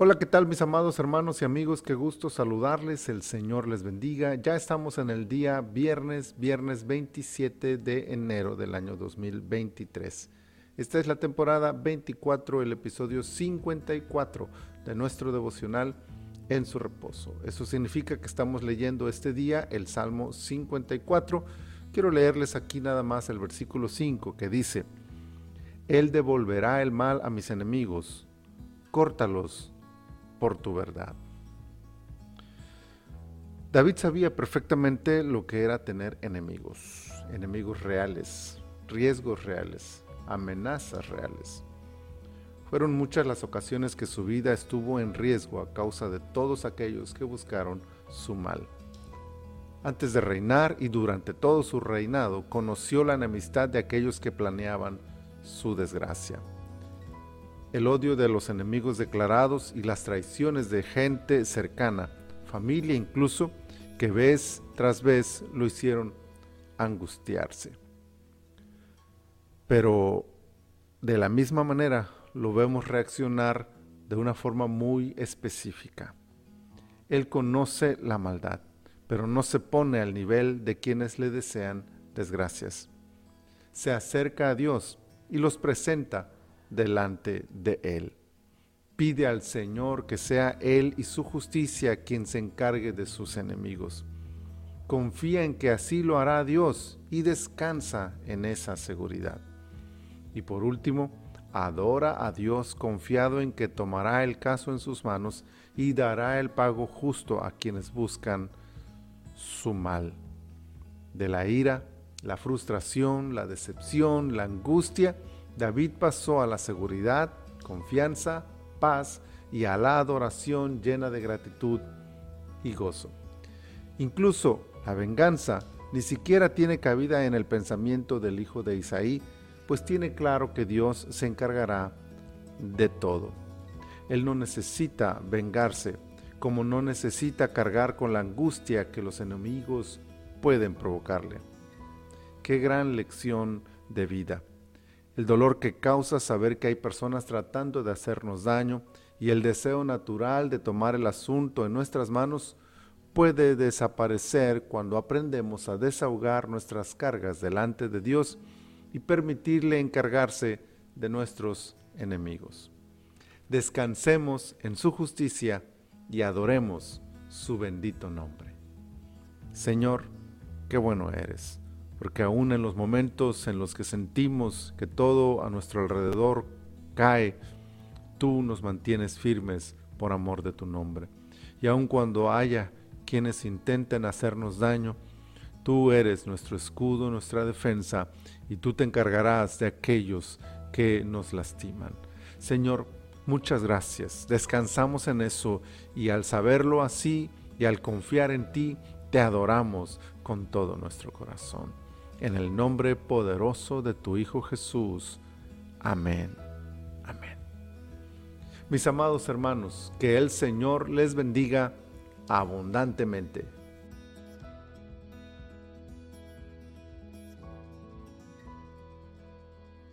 Hola, ¿qué tal mis amados hermanos y amigos? Qué gusto saludarles, el Señor les bendiga. Ya estamos en el día viernes, viernes 27 de enero del año 2023. Esta es la temporada 24, el episodio 54 de nuestro devocional en su reposo. Eso significa que estamos leyendo este día el Salmo 54. Quiero leerles aquí nada más el versículo 5 que dice, Él devolverá el mal a mis enemigos, córtalos por tu verdad. David sabía perfectamente lo que era tener enemigos, enemigos reales, riesgos reales, amenazas reales. Fueron muchas las ocasiones que su vida estuvo en riesgo a causa de todos aquellos que buscaron su mal. Antes de reinar y durante todo su reinado, conoció la enemistad de aquellos que planeaban su desgracia el odio de los enemigos declarados y las traiciones de gente cercana, familia incluso, que vez tras vez lo hicieron angustiarse. Pero de la misma manera lo vemos reaccionar de una forma muy específica. Él conoce la maldad, pero no se pone al nivel de quienes le desean desgracias. Se acerca a Dios y los presenta delante de Él. Pide al Señor que sea Él y su justicia quien se encargue de sus enemigos. Confía en que así lo hará Dios y descansa en esa seguridad. Y por último, adora a Dios confiado en que tomará el caso en sus manos y dará el pago justo a quienes buscan su mal. De la ira, la frustración, la decepción, la angustia, David pasó a la seguridad, confianza, paz y a la adoración llena de gratitud y gozo. Incluso la venganza ni siquiera tiene cabida en el pensamiento del hijo de Isaí, pues tiene claro que Dios se encargará de todo. Él no necesita vengarse, como no necesita cargar con la angustia que los enemigos pueden provocarle. Qué gran lección de vida el dolor que causa saber que hay personas tratando de hacernos daño y el deseo natural de tomar el asunto en nuestras manos puede desaparecer cuando aprendemos a desahogar nuestras cargas delante de Dios y permitirle encargarse de nuestros enemigos. Descansemos en su justicia y adoremos su bendito nombre. Señor, qué bueno eres porque aún en los momentos en los que sentimos que todo a nuestro alrededor cae, tú nos mantienes firmes por amor de tu nombre. Y aun cuando haya quienes intenten hacernos daño, tú eres nuestro escudo, nuestra defensa, y tú te encargarás de aquellos que nos lastiman. Señor, muchas gracias. Descansamos en eso y al saberlo así y al confiar en ti, te adoramos con todo nuestro corazón en el nombre poderoso de tu Hijo Jesús. Amén. Amén. Mis amados hermanos, que el Señor les bendiga abundantemente.